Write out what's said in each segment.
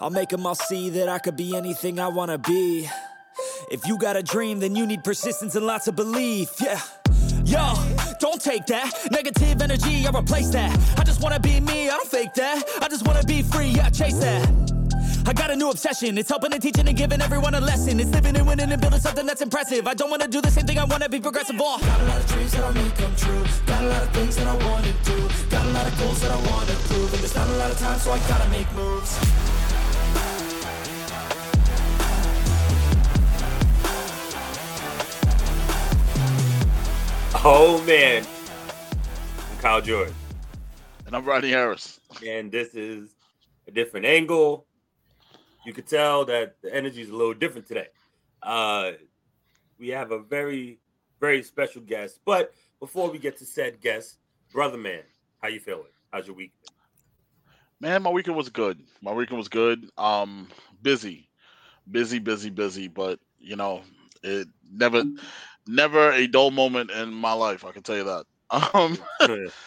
I'll make them all see that I could be anything I wanna be. If you got a dream, then you need persistence and lots of belief. Yeah. Yo, don't take that negative energy, I replace that. I just wanna be me, I don't fake that. I just wanna be free, yeah, chase that. I got a new obsession. It's helping and teaching and giving everyone a lesson. It's living and winning and building something that's impressive. I don't wanna do the same thing, I wanna be progressive. Oh. Got a lot of dreams that I'll make come true. Got a lot of things that I wanna do. Got a lot of goals that I wanna prove. And there's not a lot of time, so I gotta make moves. Oh man, I'm Kyle Jordan, And I'm Rodney Harris. and this is a different angle. You could tell that the energy is a little different today. Uh, we have a very, very special guest. But before we get to said guest, brother man, how you feeling? How's your week? been? Man, my weekend was good. My weekend was good. Um, busy, busy, busy, busy. But you know, it never, never a dull moment in my life. I can tell you that. Um,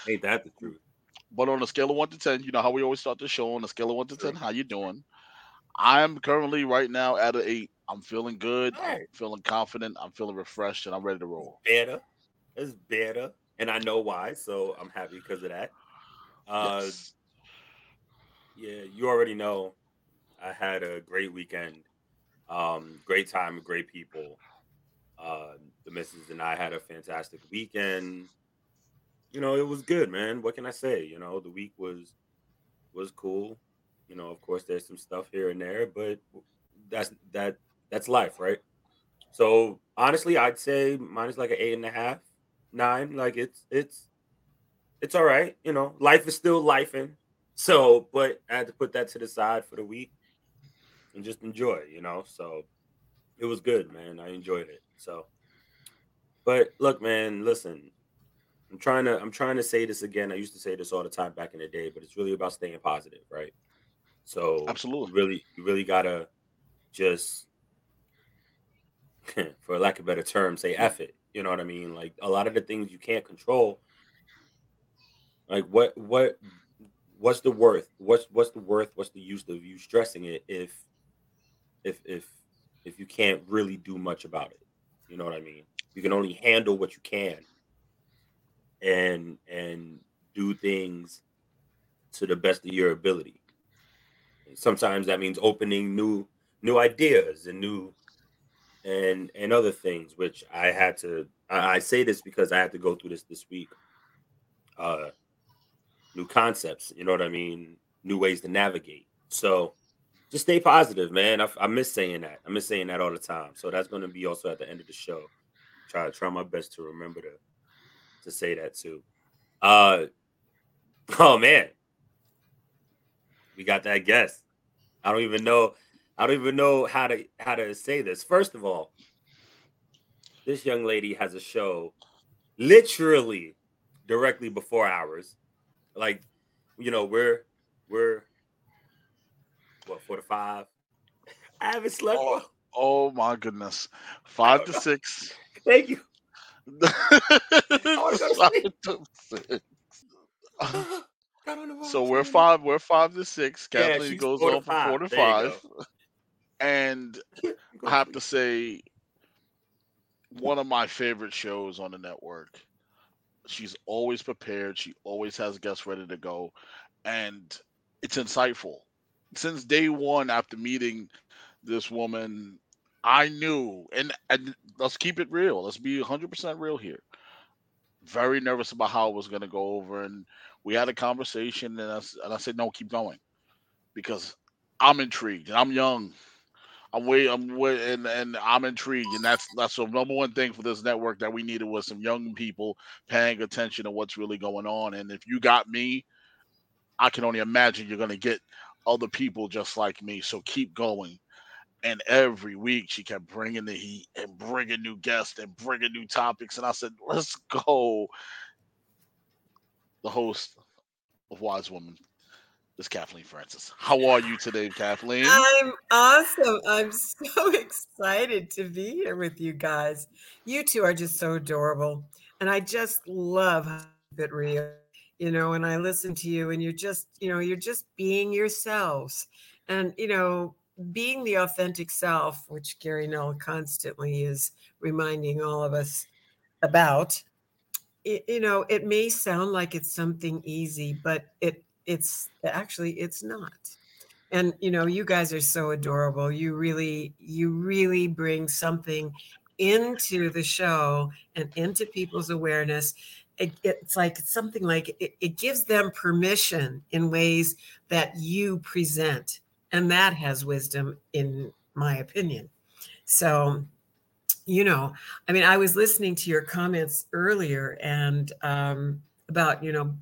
Ain't that the truth? but on a scale of one to ten, you know how we always start the show on a scale of one to ten. How you doing? I'm currently right now at an eight. I'm feeling good. I'm feeling confident. I'm feeling refreshed, and I'm ready to roll. Better. It's better, and I know why. So I'm happy because of that. Uh, Yes. Yeah, you already know. I had a great weekend. Um, great time with great people. Uh, the missus and I had a fantastic weekend. You know, it was good, man. What can I say? You know, the week was was cool. You know, of course, there's some stuff here and there, but that's that that's life, right? So honestly, I'd say mine is like an eight and a half, nine. Like it's it's it's all right. You know, life is still lifing. So, but I had to put that to the side for the week and just enjoy, you know. So it was good, man. I enjoyed it. So, but look, man, listen. I'm trying to I'm trying to say this again. I used to say this all the time back in the day, but it's really about staying positive, right? So Absolutely. you really you really gotta just for lack of a better term, say F it. You know what I mean? Like a lot of the things you can't control. Like what what what's the worth? What's what's the worth? What's the use of you stressing it if if if if you can't really do much about it? You know what I mean? You can only handle what you can and and do things to the best of your ability. Sometimes that means opening new new ideas and new and and other things which i had to I, I say this because i had to go through this this week. Uh new concepts you know what i mean? New ways to navigate. So just stay positive man. I, I miss saying that. I miss saying that all the time. So that's going to be also at the end of the show try try my best to remember to to say that too uh oh man we got that guest i don't even know I don't even know how to how to say this. First of all, this young lady has a show literally directly before ours. Like, you know, we're we're what four to five. I haven't slept. Oh, oh my goodness. Five to six. Thank you. Five to six. I don't know what So we're five. We're five to six. Kathleen she's goes on from four to five. And I have to say, one of my favorite shows on the network. She's always prepared. She always has guests ready to go, and it's insightful. Since day one, after meeting this woman, I knew, and, and let's keep it real. Let's be 100% real here. Very nervous about how it was going to go over, and we had a conversation, and I, and I said, "No, keep going," because I'm intrigued, and I'm young. I'm way, I'm way, and and I'm intrigued, and that's that's the number one thing for this network that we needed was some young people paying attention to what's really going on. And if you got me, I can only imagine you're gonna get other people just like me. So keep going. And every week she kept bringing the heat and bringing new guests and bringing new topics, and I said, "Let's go." The host of Wise Women is Kathleen Francis. How are you today, Kathleen? I'm awesome. I'm so excited to be here with you guys. You two are just so adorable. And I just love it real, you know, and I listen to you and you're just, you know, you're just being yourselves. And, you know, being the authentic self, which Gary Null constantly is reminding all of us about, it, you know, it may sound like it's something easy, but it it's actually it's not. And you know, you guys are so adorable. You really you really bring something into the show and into people's awareness it, it's like something like it, it gives them permission in ways that you present and that has wisdom in my opinion. So you know i mean i was listening to your comments earlier and um, about you know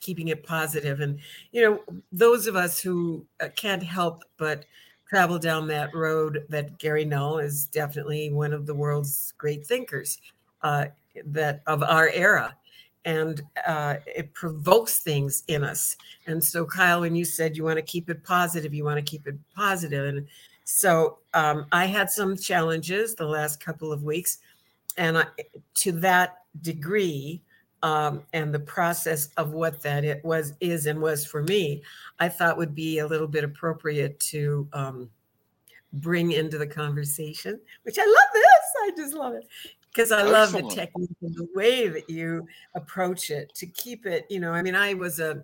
keeping it positive and you know those of us who uh, can't help but travel down that road that gary null is definitely one of the world's great thinkers uh, that of our era and uh, it provokes things in us. And so, Kyle, when you said you want to keep it positive, you want to keep it positive. And so, um, I had some challenges the last couple of weeks, and I, to that degree, um, and the process of what that it was is and was for me, I thought would be a little bit appropriate to um, bring into the conversation. Which I love this. I just love it because I love the technique and the way that you approach it to keep it, you know, I mean, I was a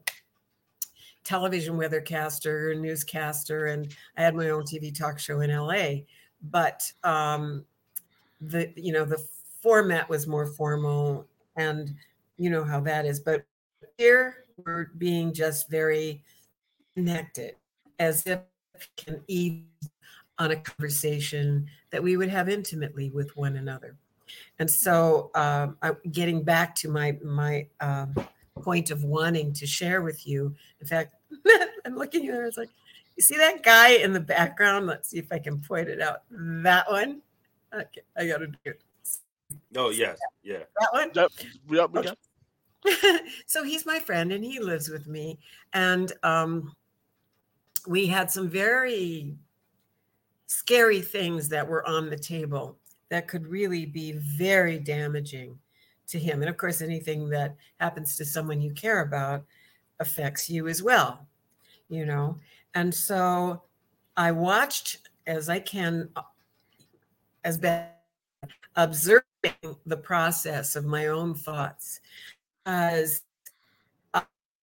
television weathercaster, newscaster, and I had my own TV talk show in LA, but um, the, you know, the format was more formal and you know how that is. But here we're being just very connected as if can eat on a conversation that we would have intimately with one another. And so, um, I, getting back to my my um, point of wanting to share with you. In fact, I'm looking at her. It's like, you see that guy in the background? Let's see if I can point it out. That one. Okay, I got to do it. Oh yes, yeah. That one. Yep. Yep. We got- so he's my friend and he lives with me and um, we had some very scary things that were on the table that could really be very damaging to him. And of course, anything that happens to someone you care about affects you as well, you know. And so I watched as I can, uh, as best observing the process of my own thoughts as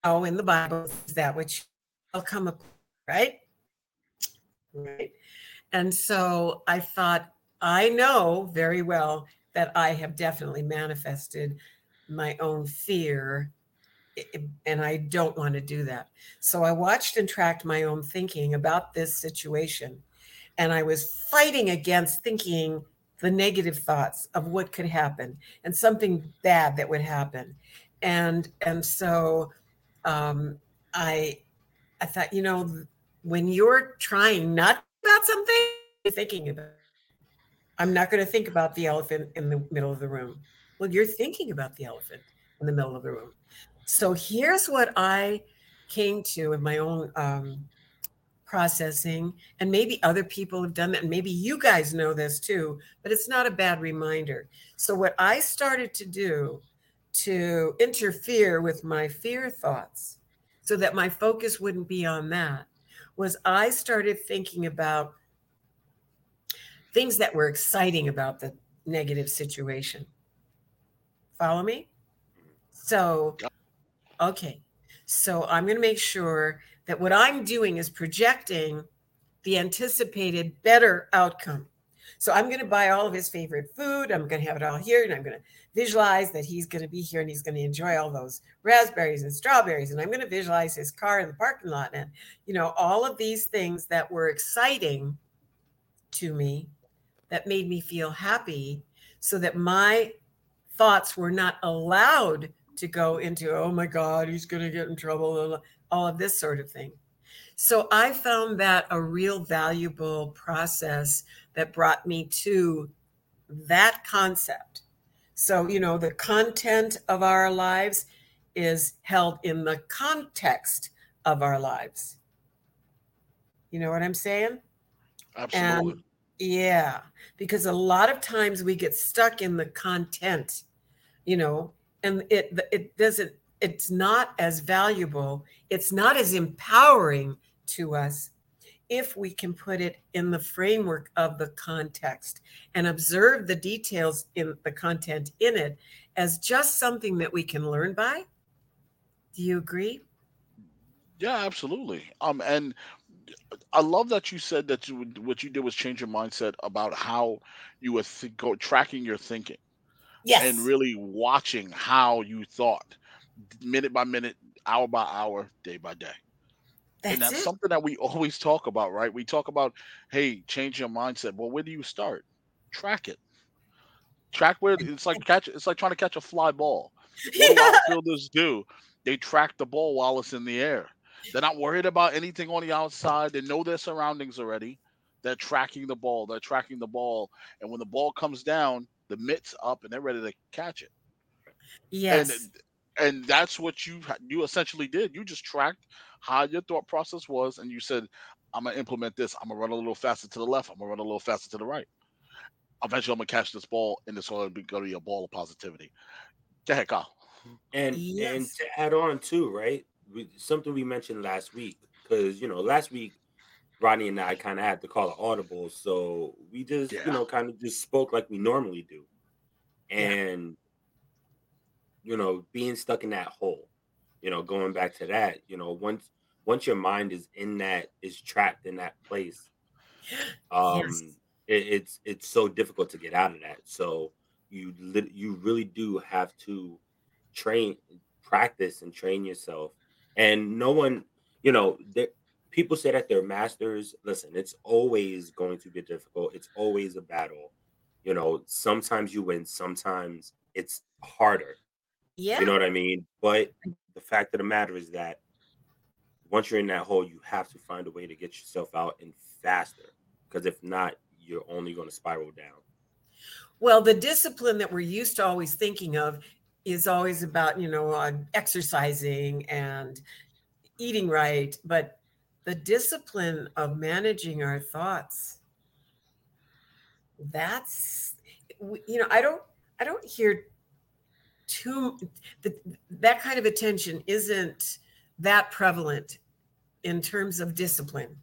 oh in the bible is that which will come up right right and so i thought I know very well that I have definitely manifested my own fear and I don't want to do that. So I watched and tracked my own thinking about this situation. And I was fighting against thinking the negative thoughts of what could happen and something bad that would happen. And and so um, I I thought, you know, when you're trying not about something, thinking about I'm not going to think about the elephant in the middle of the room. Well, you're thinking about the elephant in the middle of the room. So here's what I came to in my own um, processing, and maybe other people have done that, and maybe you guys know this too, but it's not a bad reminder. So, what I started to do to interfere with my fear thoughts so that my focus wouldn't be on that was I started thinking about things that were exciting about the negative situation. Follow me? So, okay. So I'm going to make sure that what I'm doing is projecting the anticipated better outcome. So I'm going to buy all of his favorite food. I'm going to have it all here and I'm going to visualize that he's going to be here and he's going to enjoy all those raspberries and strawberries and I'm going to visualize his car in the parking lot and you know all of these things that were exciting to me that made me feel happy so that my thoughts were not allowed to go into, oh my God, he's going to get in trouble, all of this sort of thing. So I found that a real valuable process that brought me to that concept. So, you know, the content of our lives is held in the context of our lives. You know what I'm saying? Absolutely. And yeah, because a lot of times we get stuck in the content, you know, and it it doesn't it's not as valuable, it's not as empowering to us if we can put it in the framework of the context and observe the details in the content in it as just something that we can learn by. Do you agree? Yeah, absolutely. Um, and I love that you said that you would, what you did was change your mindset about how you were th- go, tracking your thinking Yes. and really watching how you thought minute by minute, hour by hour, day by day. that's, and that's it. something that we always talk about, right? We talk about, hey, change your mindset. Well, where do you start? Track it. Track where it's like catch. It's like trying to catch a fly ball. What do Yeah. outfielders do? They track the ball while it's in the air. They're not worried about anything on the outside. They know their surroundings already. They're tracking the ball. They're tracking the ball. And when the ball comes down, the mitt's up and they're ready to catch it. Yes. And and that's what you you essentially did. You just tracked how your thought process was, and you said, "I'm gonna implement this. I'm gonna run a little faster to the left. I'm gonna run a little faster to the right. Eventually, I'm gonna catch this ball, and it's gonna be, gonna be a ball of positivity." Go ahead, Kyle. And and to add on too, right? We, something we mentioned last week because you know last week Rodney and I kind of had to call an audible, so we just Yeah. you know kind of just spoke like we normally do, and you know being stuck in that hole, you know going back to that, you know once once your mind is in that is trapped in that place, um, Yes. it, it's it's so difficult to get out of that. So you you really do have to train, practice, and train yourself. And no one, you know, there, people say that they're masters. Listen, it's always going to be difficult. It's always a battle. You know, sometimes you win, sometimes it's harder. yeah. You know what I mean? But the fact of the matter is that once you're in that hole, you have to find a way to get yourself out and faster. Because if not, you're only going to spiral down. Well, the discipline that we're used to always thinking of is always about, you know, uh, exercising and eating right. But the discipline of managing our thoughts, that's, you know, I don't, I don't hear too, the, that kind of attention isn't that prevalent in terms of discipline.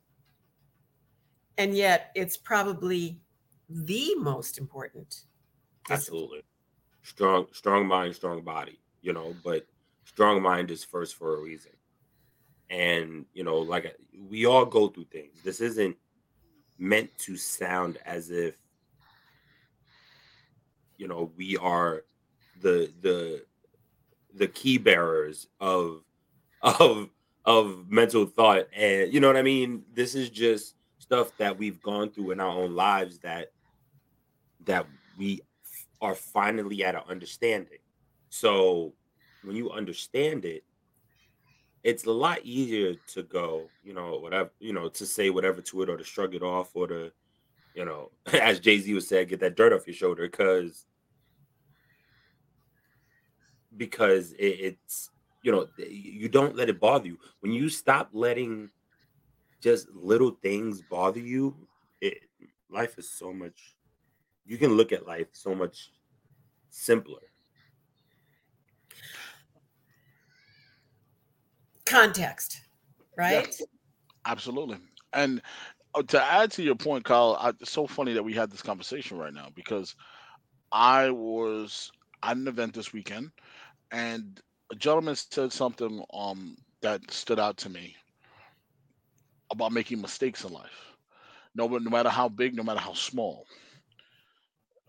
And yet it's probably the most important. discipline. Absolutely. Strong, strong mind, strong body, you know, but strong mind is first for a reason. And, you know, like we all go through things. This isn't meant to sound as if, you know, we are the the the key bearers of of of mental thought and you know what I mean? This is just stuff that we've gone through in our own lives that that we are finally at an understanding. So when you understand it, it's a lot easier to go, you know, whatever, you know, to say whatever to it or to shrug it off or to, you know, as Jay Z would say, get that dirt off your shoulder because because it, it's you know you don't let it bother you when you stop letting just little things bother you. It life is so much. You can look at life so much simpler. Context, right? Absolutely. And uh, to add to your point, Kyle, I, it's so funny that we had this conversation right now because I was at an event this weekend, and a gentleman said something um that stood out to me about making mistakes in life. No, no matter how big, no matter how small,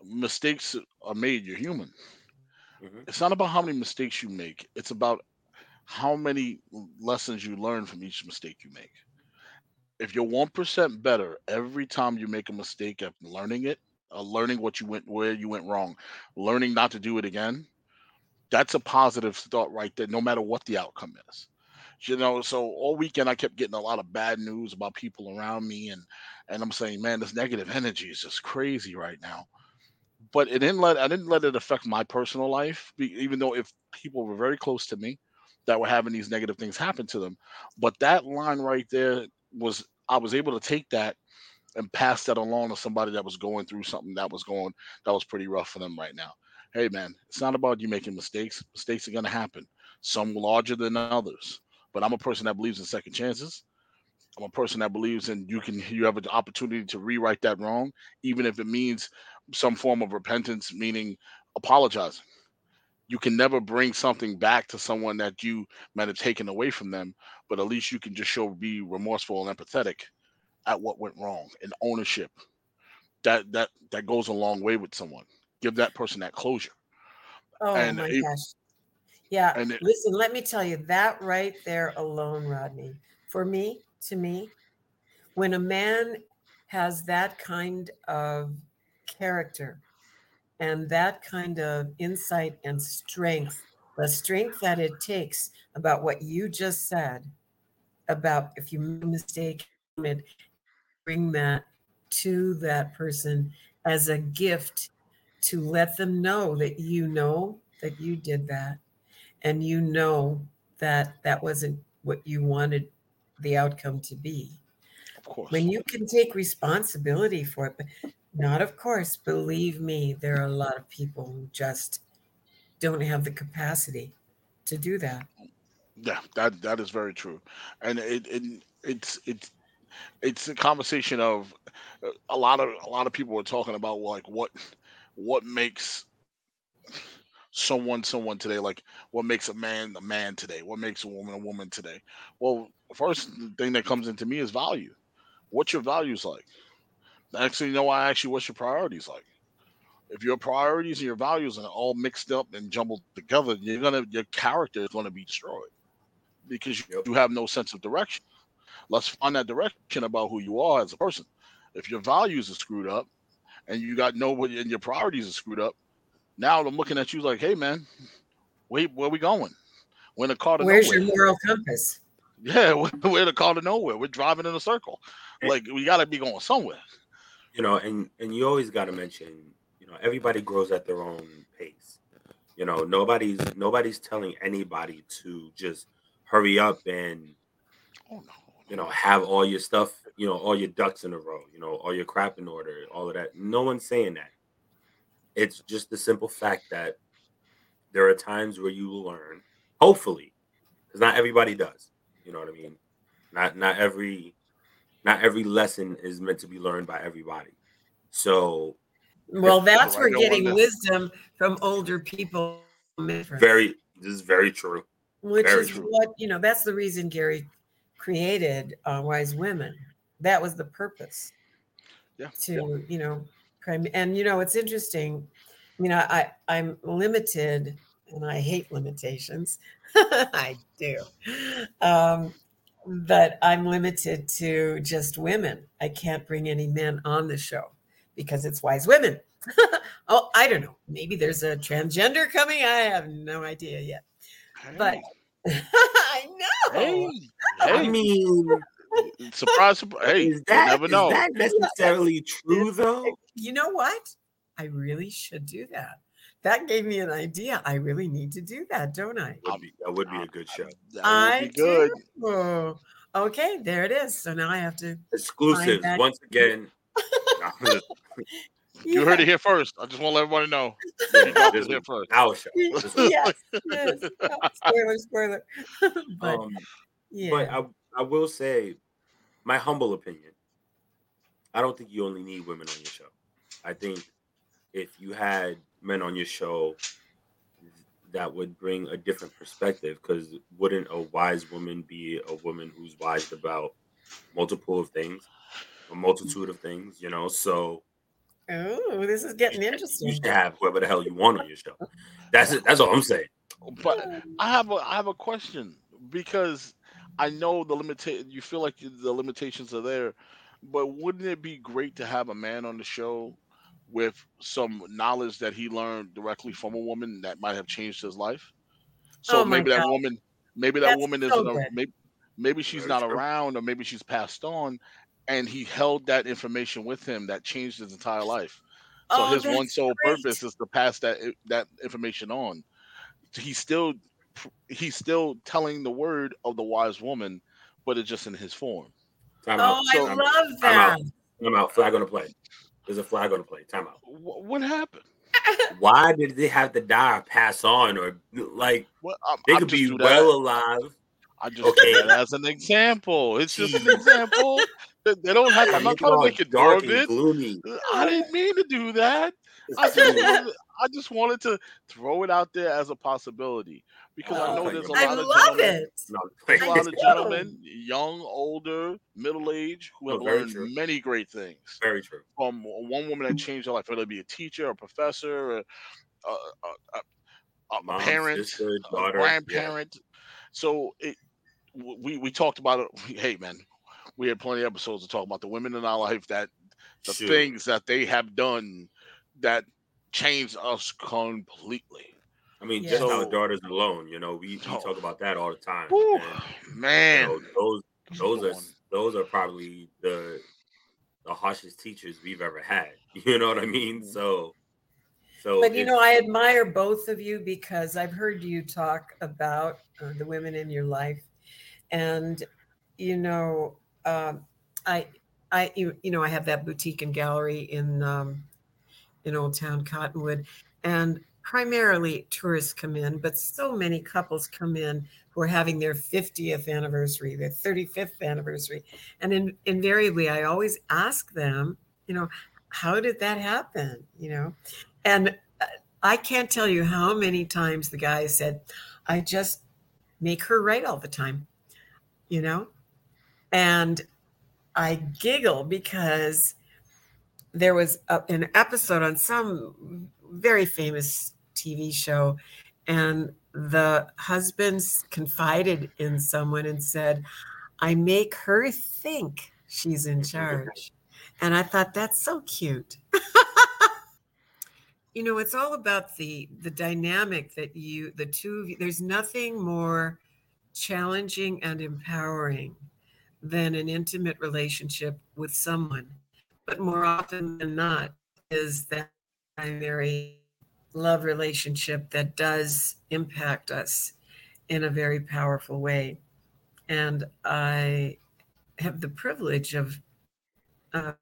mistakes are made. You're human. Mhm. It's not about how many mistakes you make. It's about how many lessons you learn from each mistake you make. If you're one percent better every time you make a mistake at learning it, uh, learning what you went where you went wrong, learning not to do it again, that's a positive thought right there. No matter what the outcome is, you know. So all weekend I kept getting a lot of bad news about people around me, and and I'm saying, man, this negative energy is just crazy right now. But it didn't let I didn't let it affect my personal life, even though if people were very close to me that were having these negative things happen to them. But that line right there was I was able to take that and pass that along to somebody that was going through something that was going that was pretty rough for them right now. Hey man, it's not about you making mistakes. Mistakes are gonna happen. Some larger than others. But I'm a person that believes in second chances. I'm a person that believes in you can you have an opportunity to rewrite that wrong, even if it means some form of repentance, meaning apologizing. You can never bring something back to someone that you might have taken away from them, but at least you can just show be remorseful and empathetic at what went wrong and ownership. That that that goes a long way with someone. Give that person that closure. Oh And my it- gosh. Yeah. it- Listen, let me tell you that right there alone, Rodney. For me, to me, when a man has that kind of character and that kind of insight and strength, the strength that it takes about what you just said about if you make a mistake, bring that to that person as a gift to let them know that you know that you did that and you know that that wasn't what you wanted the outcome to be. Of course. when you can take responsibility for it but not of course believe me there are a lot of people who just don't have the capacity to do that. Yeah, that that is very true, and it, it it's it's it's a conversation of uh, a lot of a lot of people are talking about like what what makes someone someone today like what makes a man a man today? What makes a woman a woman today? Well first thing that comes into me is value. What's your values like? Actually you know why i actually what's your priorities like? If your priorities and your values are all mixed up and jumbled together you're gonna your character is gonna be destroyed because you, Yep. you have no sense of direction. Let's find that direction about who you are as a person. If your values are screwed up and you got nobody and your priorities are screwed up now i'm looking at you like hey man wait where we going? We're in a car to where's nowhere. your moral compass yeah we're, we're in a car to nowhere we're driving in a circle And- like we gotta be going somewhere you know, and and you always got to mention, you know, everybody grows at their own pace. You know, nobody's nobody's telling anybody to just hurry up and oh no you know have all your stuff, you know, all your ducks in a row, you know, all your crap in order, all of that. No one's saying that. It's just the simple fact that there are times where you learn, hopefully, because not everybody does. You know what I mean? Not not every not every lesson is meant to be learned by everybody. So well that's I where getting wonder. wisdom from older people very this is very true. which Very is true. what you know that's the reason gary created uh, wise women that was the purpose Yeah. to you know prim- and you know it's interesting you know i i'm limited and i hate limitations i do um but i'm limited to just women i can't bring any men on the show because it's wise women oh i don't know maybe there's a transgender coming i have no idea yet But- I know. hey, I hey, mean, surprise, surprise. Hey, is you that never is know. that necessarily true though? You know what? I really should do that. That gave me an idea. I really need to do that, don't I? Would be, that would be a good show. That I would be good. Oh, okay, there it is. So now I have to. exclusive once again. No, You heard it here first. I just want to let everybody know. this is here first. our show. Yes, yes. spoiler, spoiler. but um, yeah, But I, I will say, my humble opinion, I don't think you only need women on your show. I think if you had men on your show, that would bring a different perspective. Because wouldn't a wise woman be a woman who's wise about multiple of things, a multitude of things? You know, so oh, this is getting interesting. you should have whoever the hell you want on your show. That's it. That's all I'm saying. But I have a I have a question because I know the limita- You feel like the limitations are there, but wouldn't it be great to have a man on the show with some knowledge that he learned directly from a woman that might have changed his life? So Oh my maybe that woman, maybe that That's woman so isn't. a- maybe maybe she's Very not true. around, or maybe she's passed on, and he held that information with him that changed his entire life. So Oh, his one sole great. purpose is to pass that eh, that information on. He's still he's still telling the word of the wise woman, but it's just in his form. Time Oh, out. I Time out. love Time that. out. Time out. Flag on the play. There's a flag on the play. Time out. What happened? Why did they have to die or pass on or like Well, I'm, they could be do that. well alive? I just okay. that as an example. It's just an example. They don't have. I'm not trying to make it dark and gloomy. Uh, I didn't mean to do that. I just, wanted, I just wanted to throw it out there as a possibility because oh, I know there's a lot I of love gentlemen, it. a lot of gentlemen, young, older, middle age, who have oh, learned true. many great things. Very true. From one woman that changed her life, whether it be a teacher, a professor, a, a, a, a Mom, parent, sister, daughter, a grandparent. Yeah. So it, we we talked about it. Hey, man, we had plenty of episodes to talk about the women in our life that the Shoot. things that they have done that changed us completely. I mean, yeah. just so, our daughters alone, you know, we, we oh, talk about that all the time. Whew, man, you know, those those are those are probably the the harshest teachers we've ever had. You know what I mean? Mm-hmm. So so But you know, I admire both of you because I've heard you talk about uh, the women in your life and you know, um, I I you, you know, I have that boutique and gallery in um in Old Town Cottonwood and primarily tourists come in, but so many couples come in who are having their 50th anniversary, their 35th anniversary. And in, invariably, I always ask them, you know, how did that happen? You know, and uh, I can't tell you how many times the guy said, I just make her right all the time, you know? And I giggle because there was a, an episode on some very famous TV show, and the husbands confided in someone and said, I make her think she's in charge. And I thought that's so cute. you know, it's all about the the dynamic that you the two of you there's nothing more challenging and empowering than an intimate relationship with someone. But more often than not is that primary love relationship that does impact us in a very powerful way. And I have the privilege of uh,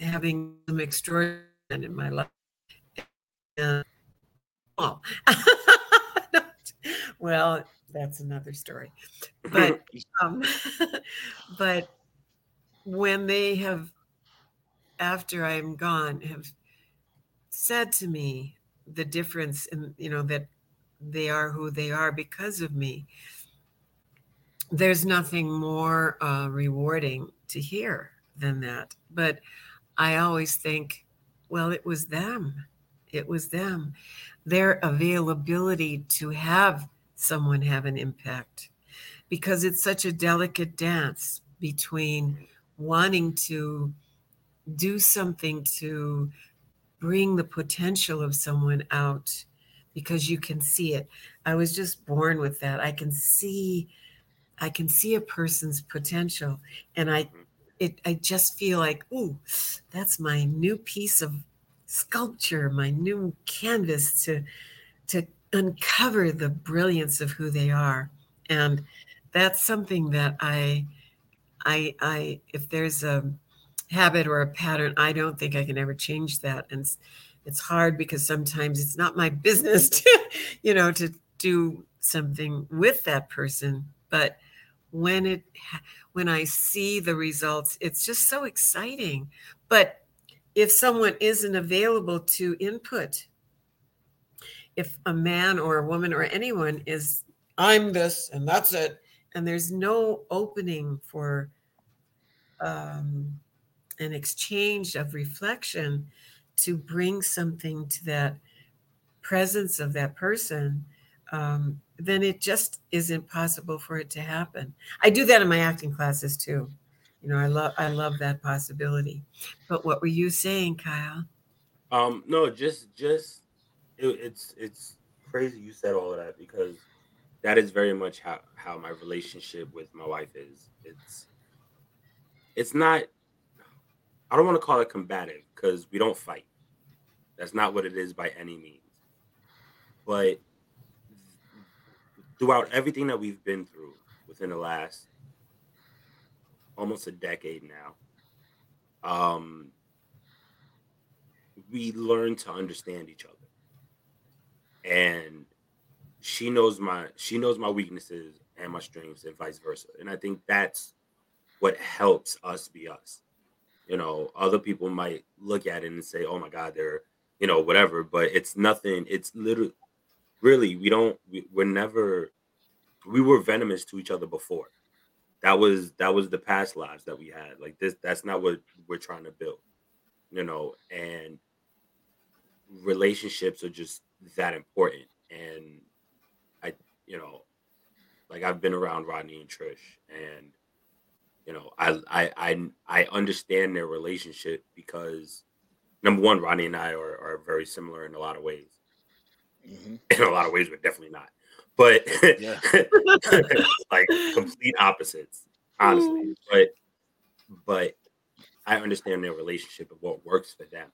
having some extraordinary in my life. And, well, well, that's another story. But um, but when they have, after I'm gone, have said to me, the difference in you know that they are who they are because of me. There's nothing more uh, rewarding to hear than that. But i always think well it was them. It was them. Their availability to have someone have an impact. Because it's such a delicate dance between wanting to do something to bring the potential of someone out because you can see it. I was just born with that. I can see I can see a person's potential and I mm-hmm. it I just feel like, "Ooh, that's my new piece of sculpture, my new canvas to to uncover the brilliance of who they are." And that's something that I I I if there's a habit or a pattern, I don't think I can ever change that. And it's hard because sometimes it's not my business to, you know, to do something with that person. But when it, when I see the results, it's just so exciting. But if someone isn't available to input, if a man or a woman or anyone is, I'm this and that's it, and there's no opening for um, an exchange of reflection to bring something to that presence of that person, um, then it just isn't possible for it to happen. I do that in my acting classes too. You know, I love I love that possibility. But what were you saying, Kyle? Um, no, just just it, it's it's crazy you said all of that because that is very much how how my relationship with my wife is. It's it's not I don't want to call it combative because we don't fight. That's not what it is by any means. But throughout everything that we've been through within the last almost a decade now, um, we learn to understand each other. And she knows my she knows my weaknesses. and my strengths and vice versa. And I think that's what helps us be us. You know, other people might look at it and say, "Oh my God, they're you know whatever," but it's nothing. It's literally, really, we don't. We, we're never. We were venomous to each other before. That was that was the past lives that we had. Like this, that's not what we're trying to build. You know, and relationships are just that important. And I, you know, like I've been around Rodney and Trish, and you know, I I I I understand their relationship because number one, Ronnie and I are, are very similar in a lot of ways. Mm-hmm. In a lot of ways, we're definitely not. But like complete opposites, honestly. Mm. But but I understand their relationship and what works for them.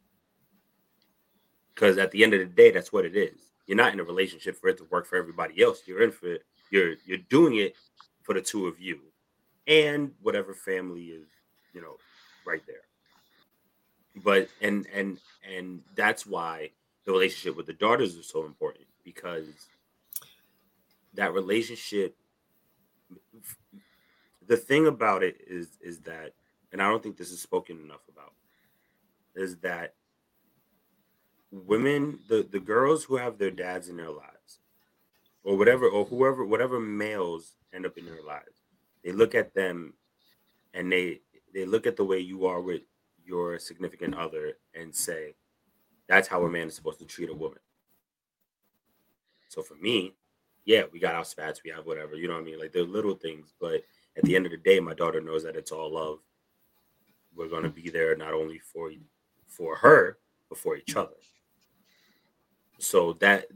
Because at the end of the day, that's what it is. You're not in a relationship for it to work for everybody else. You're in for you're you're doing it for the two of you and whatever family is, you know, right there. But and and and that's why the relationship with the daughters is so important because that relationship the thing about it is is that and I don't think this is spoken enough about is that women the the girls who have their dads in their lives or whatever or whoever whatever males end up in their lives they look at them and they they look at the way you are with your significant other and say that's how a man is supposed to treat a woman. So for me yeah we got our spats we have whatever you know what i mean? Like they're little things but at the end of the day my daughter knows that it's all love. We're going to be there not only for for her but for each other. So that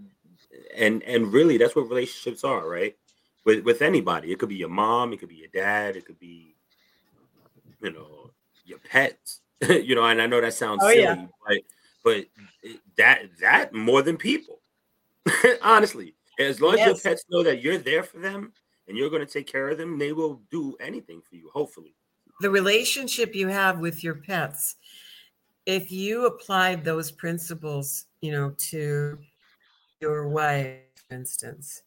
and and really that's what relationships are right with with anybody. It could be your mom, it could be your dad, it could be you know your pets. you know, and I know that sounds oh, silly, yeah. but but that that more than people. Honestly, as long yes. as your pets know that you're there for them and you're going to take care of them, they will do anything for you. Hopefully, the relationship you have with your pets, if you applied those principles, you know, to your wife, for instance,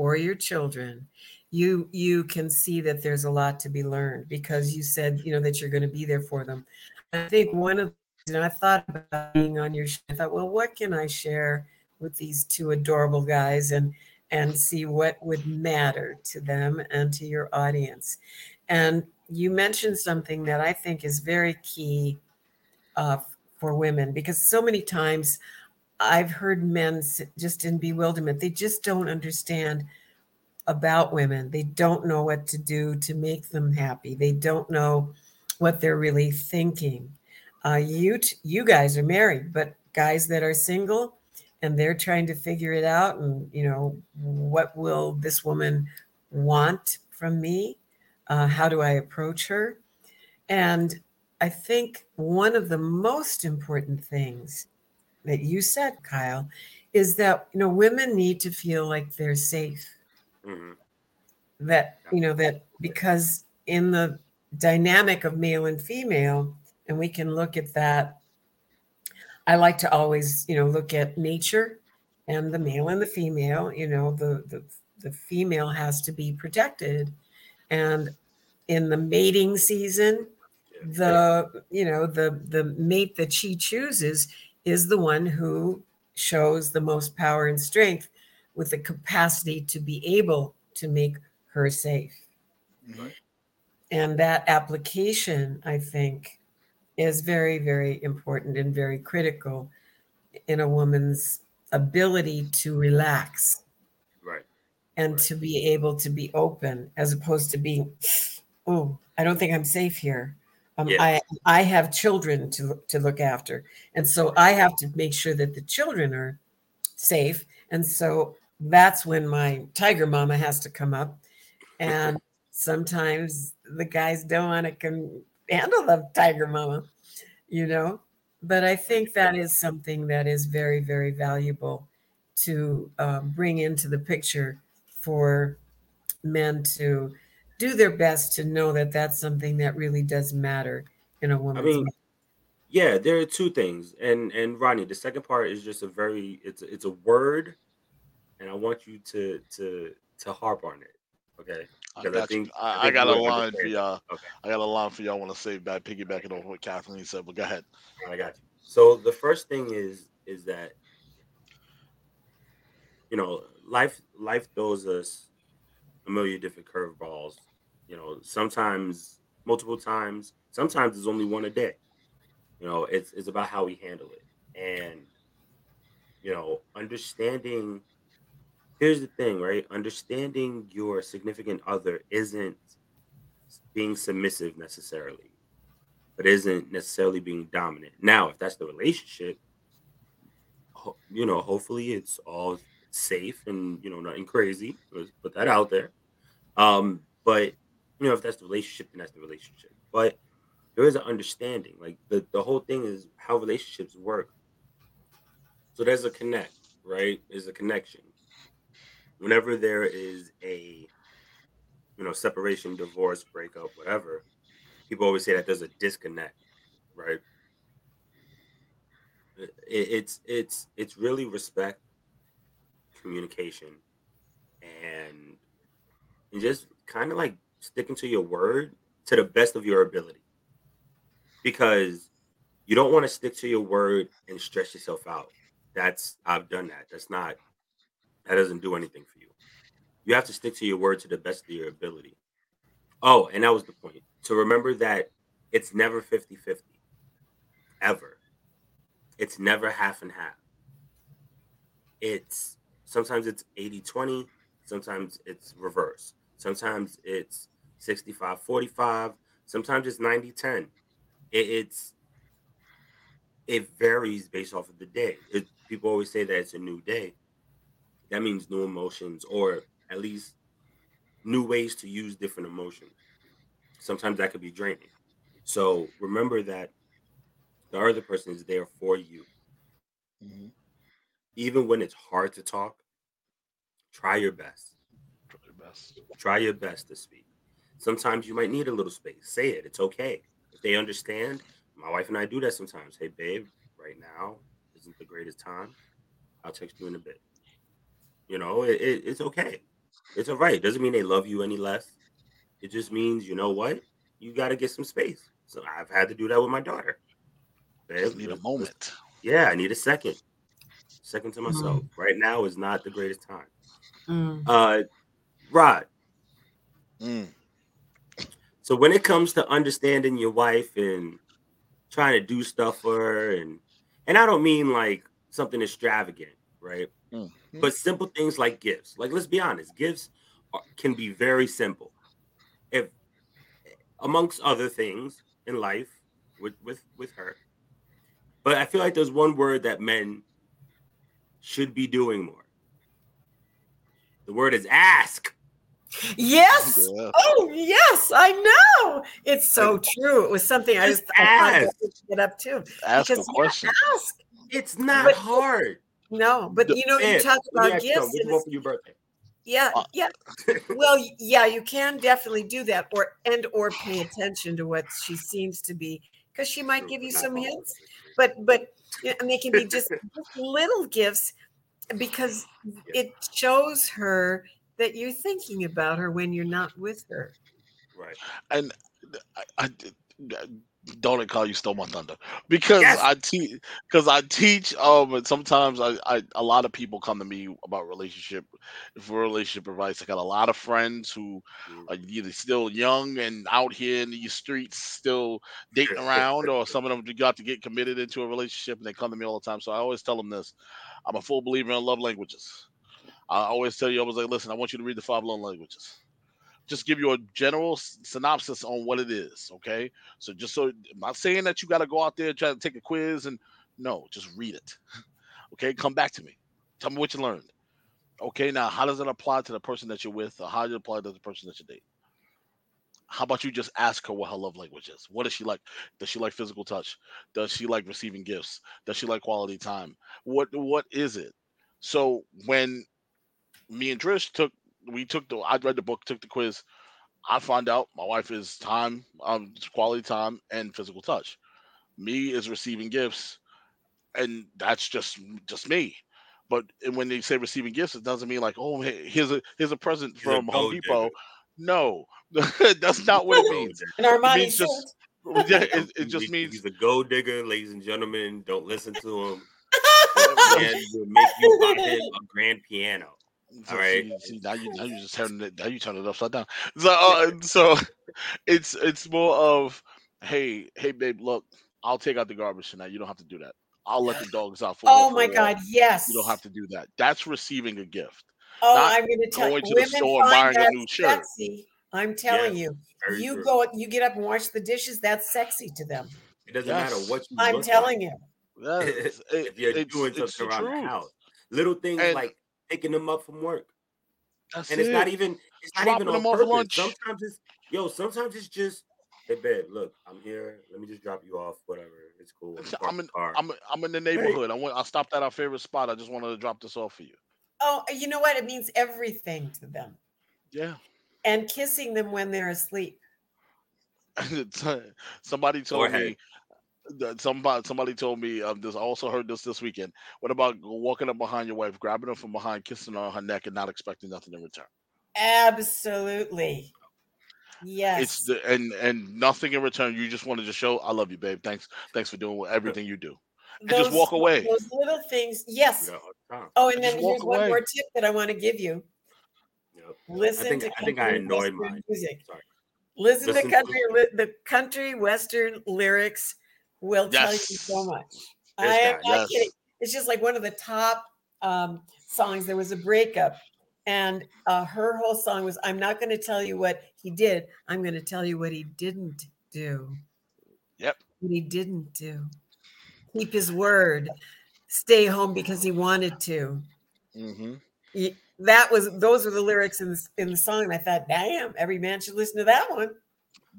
or your children you you can see that there's a lot to be learned because you said you know that you're going to be there for them. I think one of and i thought about being on your show i thought well what can i share with these two adorable guys and and see what would matter to them and to your audience? And you mentioned something that i think is very key uh, for women because so many times I've heard men just in bewilderment. They just don't understand about women. They don't know what to do to make them happy. They don't know what they're really thinking. Uh, you t- you guys are married, but guys that are single and they're trying to figure it out, and you know what will this woman want from me? Uh, how do I approach her? And I think one of the most important things that you said, Kyle, is that you know women need to feel like they're safe. Mm-hmm. That you know that because in the dynamic of male and female, and we can look at that. I like to always you know look at nature and the male and the female. You know the the the female has to be protected, and in the mating season, the you know the the mate that she chooses is the one who shows the most power and strength with the capacity to be able to make her safe. And that application, I think, is very, very important and very critical in a woman's ability to relax. Right. And right. to be able to be open as opposed to being, oh, I don't think I'm safe here. Um, yeah. I I have children to to look after, and so I have to make sure that the children are safe. And so that's when my tiger mama has to come up, and sometimes the guys don't want to can handle the tiger mama, you know. But I think that is something that is very very valuable to um, bring into the picture for men to do their best to know that that's something that really does matter in a woman's I mean, life. Yeah, there are two things, and and Ronnie, the second part is just a very it's it's a word, and I want you to to to harp on it. Okay. I Because I got, think- you. I I, I got a we'll line for y'all. Okay. I got a line for y'all. I want to say back, piggybacking on what Kathleen said. But go ahead. I got you. So the first thing is is that you know life life throws us a million different curveballs. You know, sometimes multiple times. Sometimes it's only one a day. You know, it's it's about how we handle it, and you know, understanding. Here's the thing, right? Understanding your significant other isn't being submissive necessarily but isn't necessarily being dominant. Now, if that's the relationship, you know, hopefully it's all safe and you know nothing crazy. Let's put that out there. Um, but you know, if that's the relationship, then that's the relationship. But there is an understanding. Like the the whole thing is how relationships work. So there's a connect, right? There's a connection. Whenever there is a you know separation, divorce, breakup, whatever, people always say that there's a disconnect, right? It, it's it's it's really respect, communication, and and just kind of like sticking to your word to the best of your ability, because you don't want to stick to your word and stress yourself out. That's I've done that. That's not that doesn't do anything for you. You have to stick to your word to the best of your ability. Oh, and that was the point. To remember that it's never 50 50, ever. It's never half and half. It's sometimes it's 80 20, sometimes it's reverse. Sometimes it's 65 45, sometimes it's 90 10. It, it's it varies based off of the day. It, people always say that it's a new day. That means new emotions, or at least new ways to use different emotions. Sometimes that could be draining. So remember that the other person is there for you. Mm-hmm. Even when it's hard to talk, try your best. Try your best. Try your best to speak. Sometimes you might need a little space. Say it. It's okay. If they understand, my wife and I do that sometimes. Hey, babe, right now isn't the greatest time. I'll text you in a bit. You know, it, it, it's okay. It's all right. Doesn't mean they love you any less. It just means, you know what? You got to get some space. So I've had to do that with my daughter. Babe, Just need a moment. yeah, I need a second. Second to myself. Right now is not the greatest time. Mm. Uh Rod, Mm. so when it comes to understanding your wife and trying to do stuff for her and and I don't mean like something extravagant, right? Mm. But simple things like gifts. Like let's be honest, gifts are, can be very simple. If amongst other things in life with with with her. But I feel like there's one word that men should be doing more. The word is ask. Yes. Yeah. Oh, yes, I know. It's so true. It was something I Just I thought ask. that we should get up to. Ask a Because, yeah, question. Ask. It's not But- hard. No, but The- you know, you talk about gifts. something. What you for your birthday? yeah, Uh, yeah. Well, yeah, you can definitely do that, or and or pay attention to what she seems to be, because she might give you some hints. But but yeah, and they can be just little gifts, because it shows her that you're thinking about her when you're not with her. right. and I, I don't call you stole my thunder because Yes. I teach because I teach um and sometimes I, I a lot of people come to me about relationship for relationship advice. I got a lot of friends who Mm. are either still young and out here in these streets still dating around or some of them got to get committed into a relationship and they come to me all the time. So I always tell them this. I'm a full believer in love languages. I always tell you, I was like, listen, I want you to read the five love languages just give you a general synopsis on what it is. Okay. So just so I'm not saying that you got to go out there try to take a quiz and no, just read it. Okay. Come back to me. Tell me what you learned. Okay. Now, how does it apply to the person that you're with or how does it apply to the person that you date? How about you just ask her what her love language is? What does she like? Does she like physical touch? Does she like receiving gifts? Does she like quality time? What what is it? So when me and Trish took we took the I read the book, took the quiz. I find out my wife is time, um, quality time, and physical touch. Me is receiving gifts, and that's just just me. But when they say receiving gifts, it doesn't mean like, oh, hey, here's a here's a present He's a from Home Depot. digger. No, that's not what it means. An Armani means just- Yeah, it, it just He- means he's a gold digger, ladies and gentlemen. Don't listen to him. And will make you buy him a grand piano. So All right. See, see, now you now you just turning it now you turn it upside down. So uh, so it's it's more of hey hey babe look I'll take out the garbage tonight. You don't have to do that. I'll let the dogs out for. Oh my a walk. God! Yes. You don't have to do that. That's receiving a gift. Oh, not I'm going to tell going you, to the women store buying a new shirt. sexy. I'm telling you, you true. go, you get up and wash the dishes. That's sexy to them. It doesn't Yes. matter what you. I'm look telling like. you. Yeah, it's, it- if you're it's- doing it's something the around the truth. house, little things And- like picking them up from work, That's and it's not even it's not Dropping even them on off purpose. lunch. Sometimes it's yo. Sometimes it's just hey babe, look, I'm here. Let me just drop you off. Whatever, it's cool. It's- Park I'm in. I'm I'm in the neighborhood. I went. I stopped at our favorite spot. I just wanted to drop this off for you. Oh, uh, you know what? It means everything to them. Yeah. And kissing them when they're asleep. somebody told ahead. me that somebody somebody told me um, this. I also heard this this weekend. What about walking up behind your wife, grabbing her from behind, kissing her on her neck, and not expecting nothing in return? Absolutely. Yes. It's the and and nothing in return. You just want to show, I love you, babe. Thanks, thanks for doing everything you do. and just walk away. Those little things. Yes. Yeah, all the time. Oh, and Just then walk here's one more tip that I want to give you. Yep. Listen think- to I think I country annoyed western mine. music. Sorry. Listen, Listen to to- country. li- the country western lyrics will tell you so much. This I am guy, not yes. kidding. It's just like one of the top um, songs. There was a breakup, and uh, her whole song was, "I'm not going to tell you what he did. I'm going to tell you what he didn't do." Yep. What he didn't do. Keep his word. Stay home because he wanted to. hmm Y- That was those were the lyrics in the, in the song. And I thought, damn, every man should listen to that one.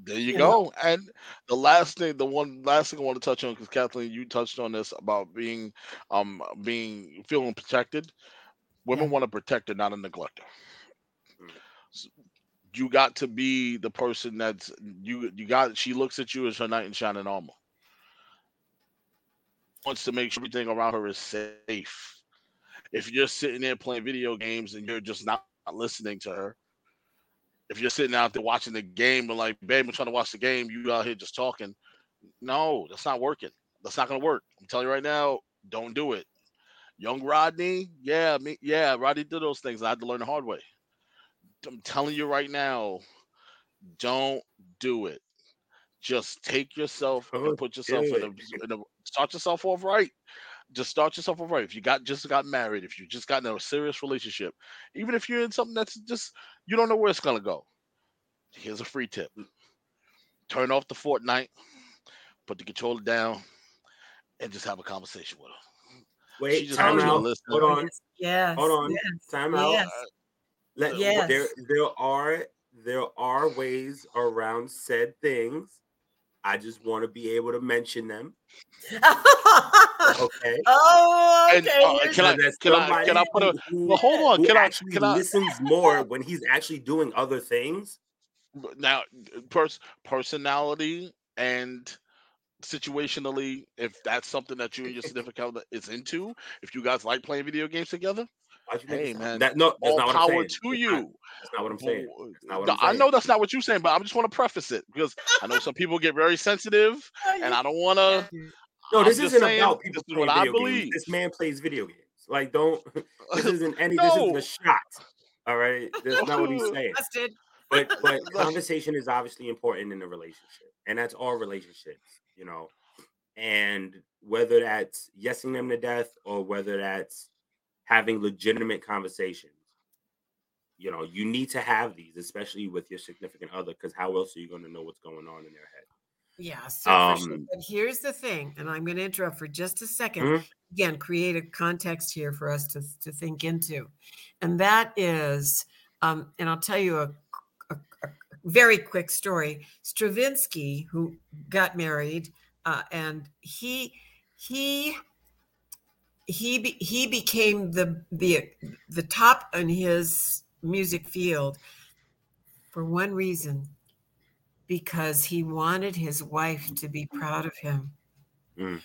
There you You go. And the last thing, the one last thing I want to touch on, because Kathleen, you touched on this about being, um, being feeling protected. Women Yeah. want a protector, not a neglector. Mm. S- You got to be the person that's you. You got. She looks at you as her knight in shining armor. Wants to make sure everything around her is safe. If you're sitting there playing video games and you're just not listening to her, if you're sitting out there watching the game and like, babe, I'm trying to watch the game, you out here just talking. No, that's not working. That's not gonna work. I'm telling you right now, don't do it. Young Rodney, yeah, me, yeah, Rodney did those things. I had to learn the hard way. I'm telling you right now, don't do it. Just take yourself and put yourself in a, in a start yourself off right. Just start yourself off right. If you got just got married, if you just got in a serious relationship, even if you're in something that's just you don't know where it's gonna go. Here's a free tip. Turn off the Fortnite, put the controller down, and just have a conversation with her. Wait, just time wants you to out. Hold on. Yes. Hold on. yes. Time out. Yes. Let, Yes. There, there are there are ways around said things. I just want to be able to mention them. Okay. oh, And, okay. uh, can I- can I- can I put a- who- Well, hold on. who Can I? Can I? listens more when he's actually doing other things? Now, pers- personality and situationally, if that's something that you and your significant other is into, if you guys like playing video games together, Why'd you make Hey, it sound- man, That, no, that's all not what I'm power saying. to That's not- you. That's not what I'm saying. not what I'm I saying. know that's not what you're saying, but I just want to preface it because I know some people get very sensitive, and I don't want to. No, I'm this isn't saying, about people this is playing what I video games. believe. This man plays video games. Like, don't. This isn't any. This isn't a shot. All right, that's not what he's saying. Busted. But but conversation is obviously important in a relationship, and that's all relationships, you know. And whether that's yesing them to death or whether that's having legitimate conversations, you know, you need to have these, especially with your significant other, because how else are you going to know what's going on in their head? Yeah, so for sure. Um, But here's the thing, and I'm going to interrupt for just a 2nd Mhm. Again, create a context here for us to, to think into. And that is, um, and I'll tell you a, a, a very quick story. Stravinsky, who got married, uh, and he he he be, he became the the the top in his music field for one reason because he wanted his wife to be proud of him. Mm.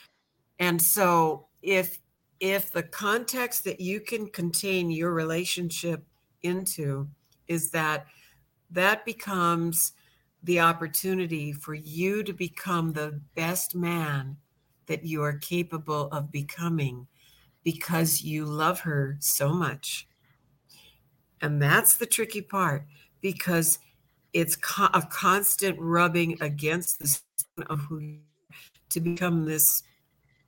And so if if the context that you can contain your relationship into is that that becomes the opportunity for you to become the best man that you are capable of becoming because you love her so much. And that's the tricky part because it's co- a constant rubbing against the of who you to become this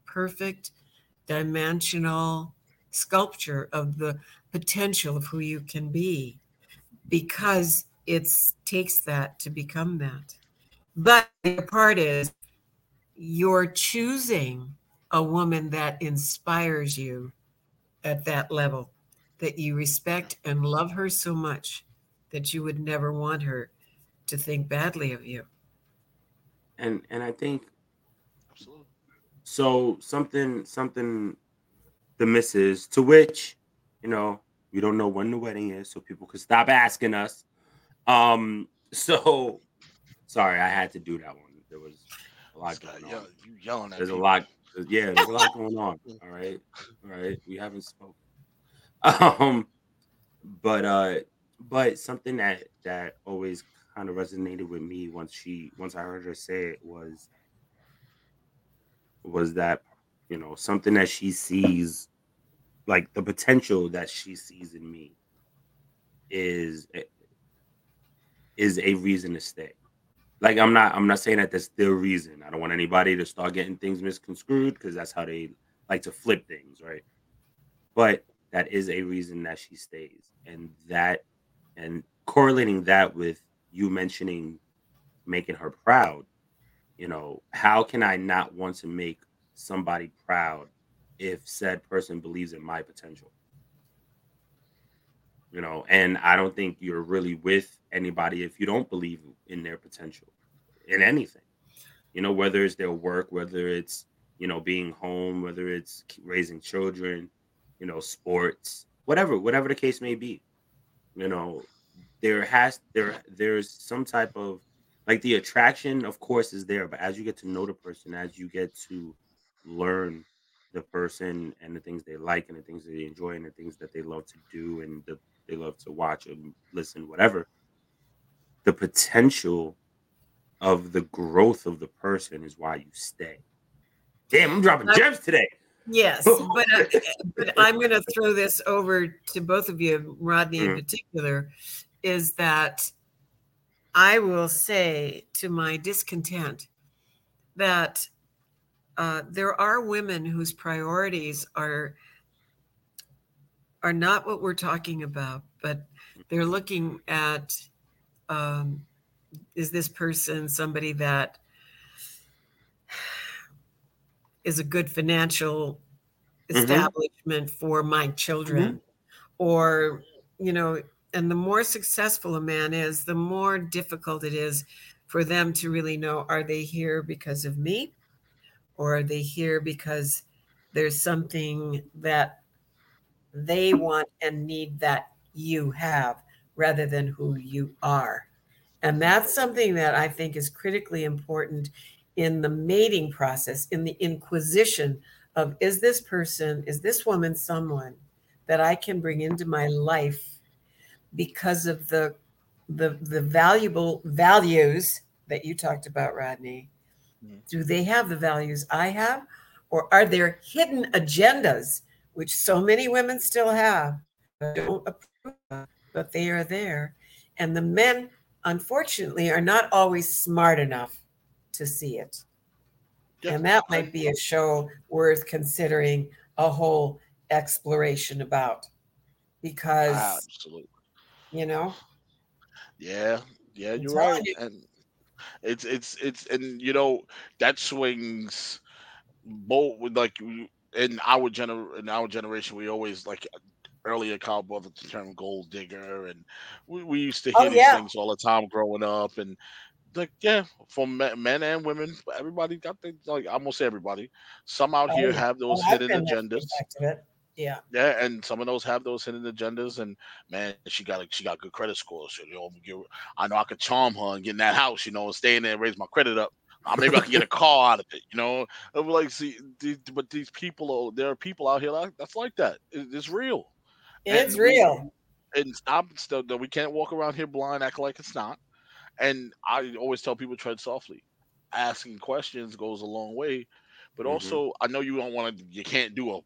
perfect dimensional sculpture of the potential of who you can be because it takes that to become that. But the part is you're choosing a woman that inspires you at that level, that you respect and love her so much that you would never want her to think badly of you. And and I think Absolutely. so something something the misses to which, you know, we don't know when the wedding is, so people could stop asking us. Um, so sorry, I had to do that one. There was a lot going on. You yelling at There's people. a lot. Yeah, there's a lot going on. All right, all right. We haven't spoken. Um, but uh, but something that that always kind of resonated with me once she once I heard her say it was was that you know something that she sees like the potential that she sees in me is is a reason to stay. Like I'm not I'm not saying that that's the reason. I don't want anybody to start getting things misconstrued because that's how they like to flip things, right? But that is a reason that she stays. And that and correlating that with you mentioning making her proud, you know, how can I not want to make somebody proud if said person believes in my potential. You know, and I don't think you're really with anybody if you don't believe in their potential in anything. You know, whether it's their work, whether it's, you know, being home, whether it's raising children, you know, sports, whatever, whatever the case may be. You know, there has there there's some type of like the attraction of course is there but as you get to know the person as you get to learn the person and the things they like and the things they enjoy and the things that they love to do and the, they love to watch and listen, whatever. The potential of the growth of the person is why you stay. Damn, I'm dropping gems today. Yes, but, I, but I'm going to throw this over to both of you, Rodney mm-hmm. in particular, is that I will say to my discontent that uh, there are women whose priorities are are not what we're talking about, but they're looking at um, is this person somebody that is a good financial mm-hmm. establishment mm-hmm. for my children mm-hmm. or you know and the more successful a man is the more difficult it is for them to really know are they here because of me or are they here because there's something that they want and need that you have rather than who you are? And that's something that I think is critically important in the mating process, in the inquisition of is this person, is this woman someone that I can bring into my life because of the the the valuable values that you talked about, Rodney, mm. do they have the values I have? Or are there hidden agendas, which so many women still have, don't approve of, but they are there? And the men, unfortunately, are not always smart enough to see it. And that might be a show worth considering a whole exploration about because absolutely you know yeah yeah you're right you. and it's it's it's and you know that swings both with like in our gener in our generation we always like earlier Kyle brought the term gold digger and we, we used to oh, hear oh, yeah. these things all the time growing up and like yeah for men and women everybody got things like almost everybody some out oh, here have those oh, hidden agendas yeah. Yeah, and some of those have those hidden agendas, and man, she got she got good credit scores. So, you know, I know I could charm her and get in that house, you know, and stay in there and raise my credit up. Uh, maybe I can get a car out of it, you know. I'm like, see, these, but these people, there are people out here like, that's like that. It, it's real. It's and real. and stop. Still, we can't walk around here blind, act like it's not. And I always tell people tread softly. Asking questions goes a long way, but Mhm. also I know you don't want to. You can't do a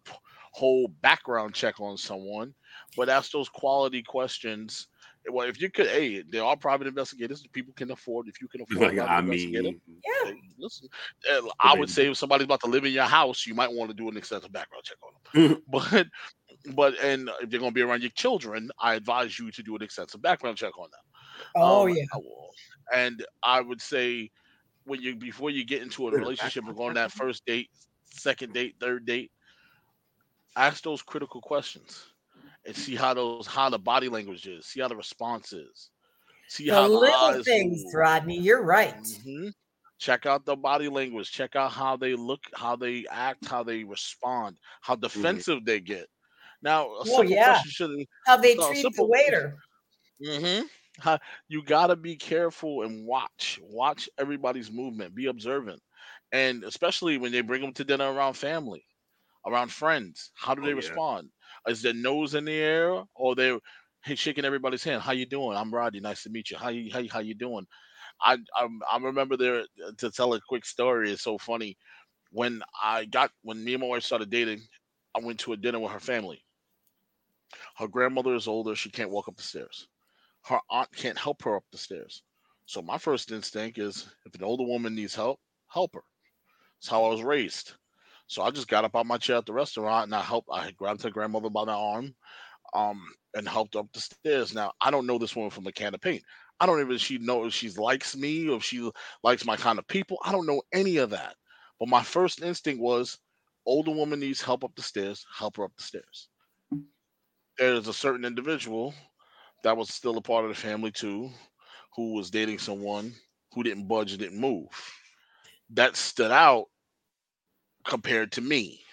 whole background check on someone, but ask those quality questions. Well, if you could, hey, there are private investigators. People can afford. If you can afford, a Like, private I investigator, mean, Yeah. listen. I would say if somebody's about to live in your house, you might want to do an extensive background check on them. but, but, and if they're going to be around your children, I advise you to do an extensive background check on them. Oh Um, yeah. And I would say when you before you get into a relationship or go on that first date, second date, third date, ask those critical questions and see how those how the body language is, see how the response is, see The how the little things, move. Rodney. You're right. Mhm. Check out the body language. Check out how they look, how they act, how they respond, how defensive they get. Now, a simple yeah. question should How they No, treat the waiter. Mm-hmm. How, you got to be careful and watch. Watch everybody's movement. Be observant, and especially when they bring them to dinner around family, around friends. How do Oh, they yeah. respond? Is their nose in the air, or they're hey, shaking everybody's hand? How you doing? I'm Roddy. Nice to meet you. How you how, you- how you doing? I, I I remember there to tell a quick story. It's so funny. When I got when me and my wife started dating, I went to a dinner with her family. Her grandmother is older; she can't walk up the stairs. Her aunt can't help her up the stairs. So my first instinct is, if an older woman needs help, help her. That's how I was raised. So I just got up out my chair at the restaurant and I helped. I grabbed her grandmother by the arm, um, and helped up the stairs. Now I don't know this woman from a can of paint. I don't even she know if she likes me or if she likes my kind of people. I don't know any of that. But my first instinct was, older woman needs help up the stairs. Help her up the stairs. There's a certain individual that was still a part of the family too, who was dating someone who didn't budge didn't move. That stood out compared to me.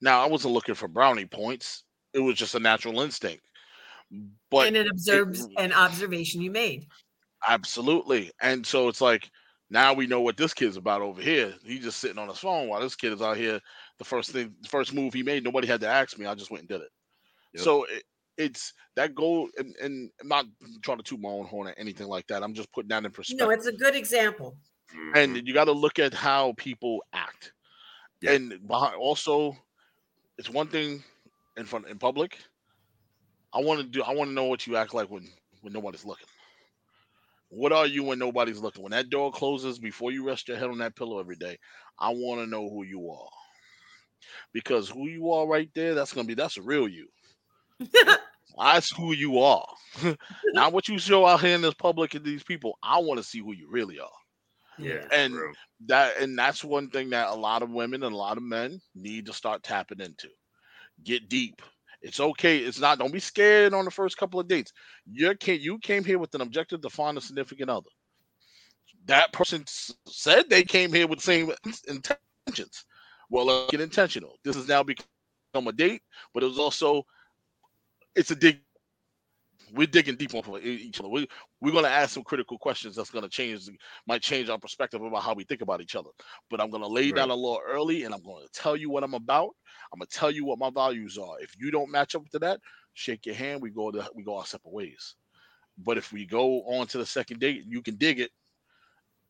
Now I wasn't looking for brownie points. It was just a natural instinct. But and it observes it- an observation you made. Absolutely. And so it's like now we know what this kid's about over here. He's just sitting on his phone while this kid is out here. The first thing, the first move he made, nobody had to ask me. I just went and did it. Yep. So it, it's that goal, and, and I'm not trying to toot my own horn or anything like that. I'm just putting that in perspective. No, it's a good example. mhm. and you got to look at how people act. Yeah. And behind, also, it's one thing in front in public. I want to do. I want to know what you act like when when nobody's looking. What are you when nobody's looking? When that door closes before you rest your head on that pillow every day, I want to know who you are. Because who you are right there, that's gonna be that's the real you. That's who you are. Not what you show out here in this public and these people. I want to see who you really are yeah, and- true. that and that's one thing that a lot of women and a lot of men need to start tapping into. Get deep. It's okay it's not don't be scared on the first couple of dates. You can you came here with an objective to find a significant other. That person s- said they came here with the same intentions. Well let's get intentional. This has now become a date but it was also it's a dig we're digging deep on each other. We, we're going to ask some critical questions that's going to change, might change our perspective about how we think about each other. But I'm going to lay down a law early and I'm going to tell you what I'm about. I'm going to tell you what my values are. If you don't match up to that, shake your hand. We go to, we go our separate ways. But if we go on to the second date, you can dig it,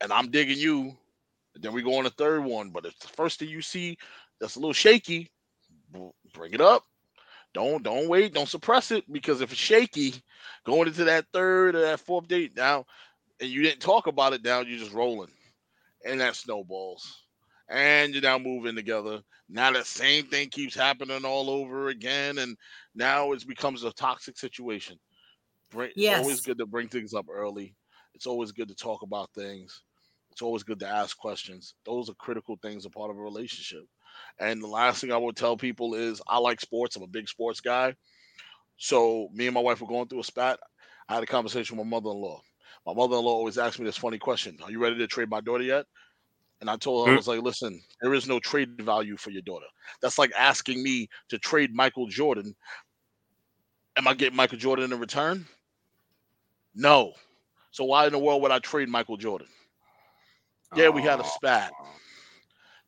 and I'm digging you. Then we go on a third one. But if the first thing you see that's a little shaky, bring it up. Don't don't wait. Don't suppress it because if it's shaky, going into that third or that fourth date now, and you didn't talk about it now, you're just rolling, and that snowballs, and you're now moving together. Now that same thing keeps happening all over again, and now it becomes a toxic situation. Bring, It's always good to bring things up early. It's always good to talk about things. It's always good to ask questions. Those are critical things a part of a relationship. And the last thing I would tell people is I like sports. I'm a big sports guy. So me and my wife were going through a spat. I had a conversation with my mother-in-law. My mother-in-law always asks me this funny question: Are you ready to trade my daughter yet? And I told her, I Mm. was like, listen, there is no trade value for your daughter. That's like asking me to trade Michael Jordan. Am I getting Michael Jordan in return? No. So why in the world would I trade Michael Jordan? Yeah, we had a spat.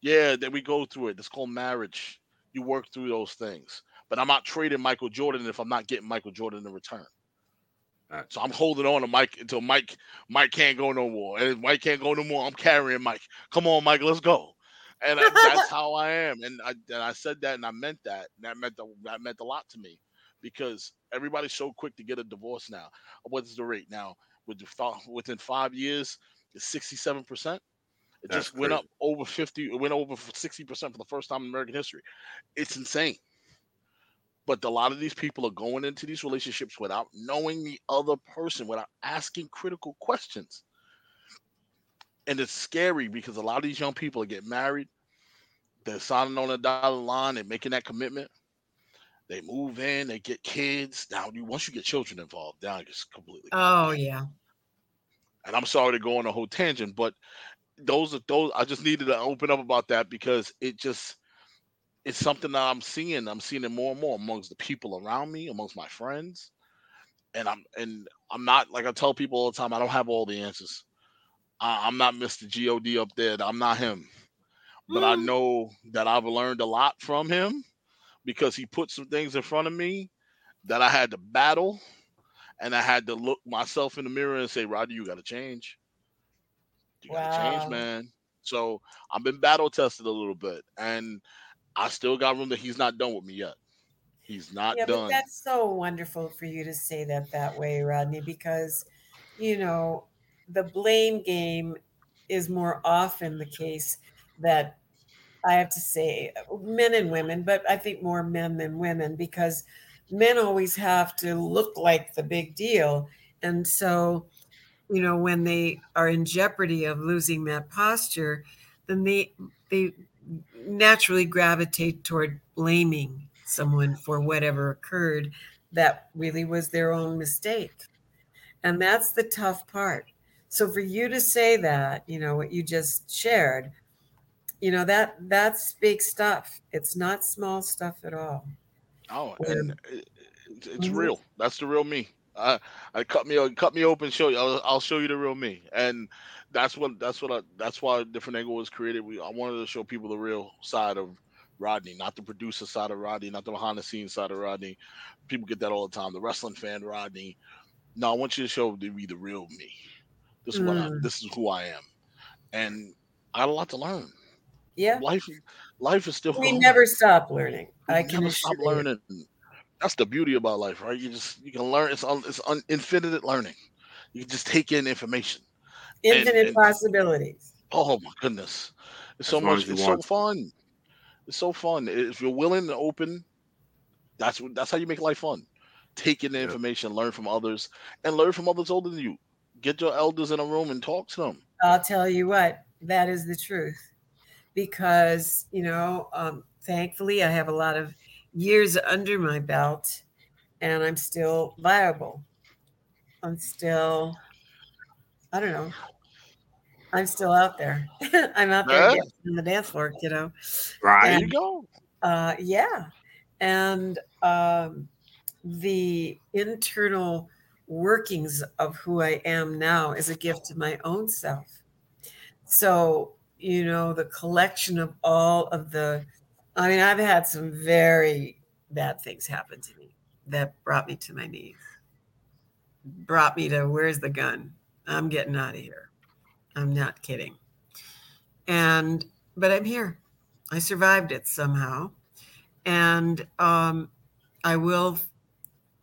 Yeah, then we go through it. It's called marriage. You work through those things. But I'm not trading Michael Jordan if I'm not getting Michael Jordan in return. Facts. So I'm holding on to Mike until Mike Mike can't go no more. And if Mike can't go no more, I'm carrying Mike. Come on, Mike, let's go. And I, that's how I am. And I and I said that and I meant that. And that meant the, that meant a lot to me because everybody's so quick to get a divorce now. What's the rate now? With within five years, it's 67 percent. It That's just went up over 50. It went over 60 percent for the first time in American history. It's insane. But a lot of these people are going into these relationships without knowing the other person, without asking critical questions. And it's scary because a lot of these young people are getting married. They're signing on a dollar line. They're making that commitment. They move in. They get kids. Now, you once you get children involved, now it's completely. Oh yeah. And I'm sorry to go on a whole tangent, but those are those. I just needed to open up about that because it just it's something that I'm seeing. I'm seeing it more and more amongst the people around me, amongst my friends, and I'm and I'm not like I tell people all the time. I don't have all the answers. I, I'm not Mr. God up there. I'm not him, but I Mm. know that I've learned a lot from him because he put some things in front of me that I had to battle, and I had to look myself in the mirror and say, "Roddy, you got to change. You Wow. change, man." So I've been battle tested a little bit, and I still got room that he's not done with me yet. He's not yeah, done. that's so wonderful for you to say that that way, Rodney, because you know the blame game is more often the case that I have to say men and women, but I think more men than women because men always have to look like the big deal, and so you know when they are in jeopardy of losing that posture, then they they naturally gravitate toward blaming someone for whatever occurred that really was their own mistake. And that's the tough part. So for you to say that, you know, what you just shared, you know, that that's big stuff. It's not small stuff at all. Oh, and uh, it's, it's real. Mm-hmm. That's the real me. I, I cut me cut me open, show you. I'll, I'll show you the real me, and that's what that's what I, that's why different angle was created. We I wanted to show people the real side of Rodney, not the producer side of Rodney, not the behind the scenes side of Rodney. People get that all the time. The wrestling fan Rodney. No, I want you to show me the real me. This is what I, Mm. this is who I am, and I got a lot to learn. Yeah. Life life is still We going. never stop learning. You I can never stop you. Learning. That's the beauty about life, right? You just you can learn. It's un, it's un, infinite learning. You can just take in information. Infinite and- possibilities. Oh my goodness, it's so As long much. as you It's so fun. It's so fun if you're willing and open. That's what. That's how you make life fun. Take in the Yeah. information, learn from others, and learn from others older than you. Get your elders in a room and talk to them. I'll tell you what, that is the truth. Because, you know, um, thankfully I have a lot of years under my belt and I'm still viable. I'm still, I don't know. I'm still out there. I'm out there Yeah. on the dance floor, you know. There Right. you go. Uh, yeah. And um, the internal workings of who I am now is a gift to my own self. So, you know, the collection of all of the, I mean, I've had some very bad things happen to me that brought me to my knees, brought me to where's the gun? I'm getting out of here. I'm not kidding. And, but I'm here. I survived it somehow. And um, I will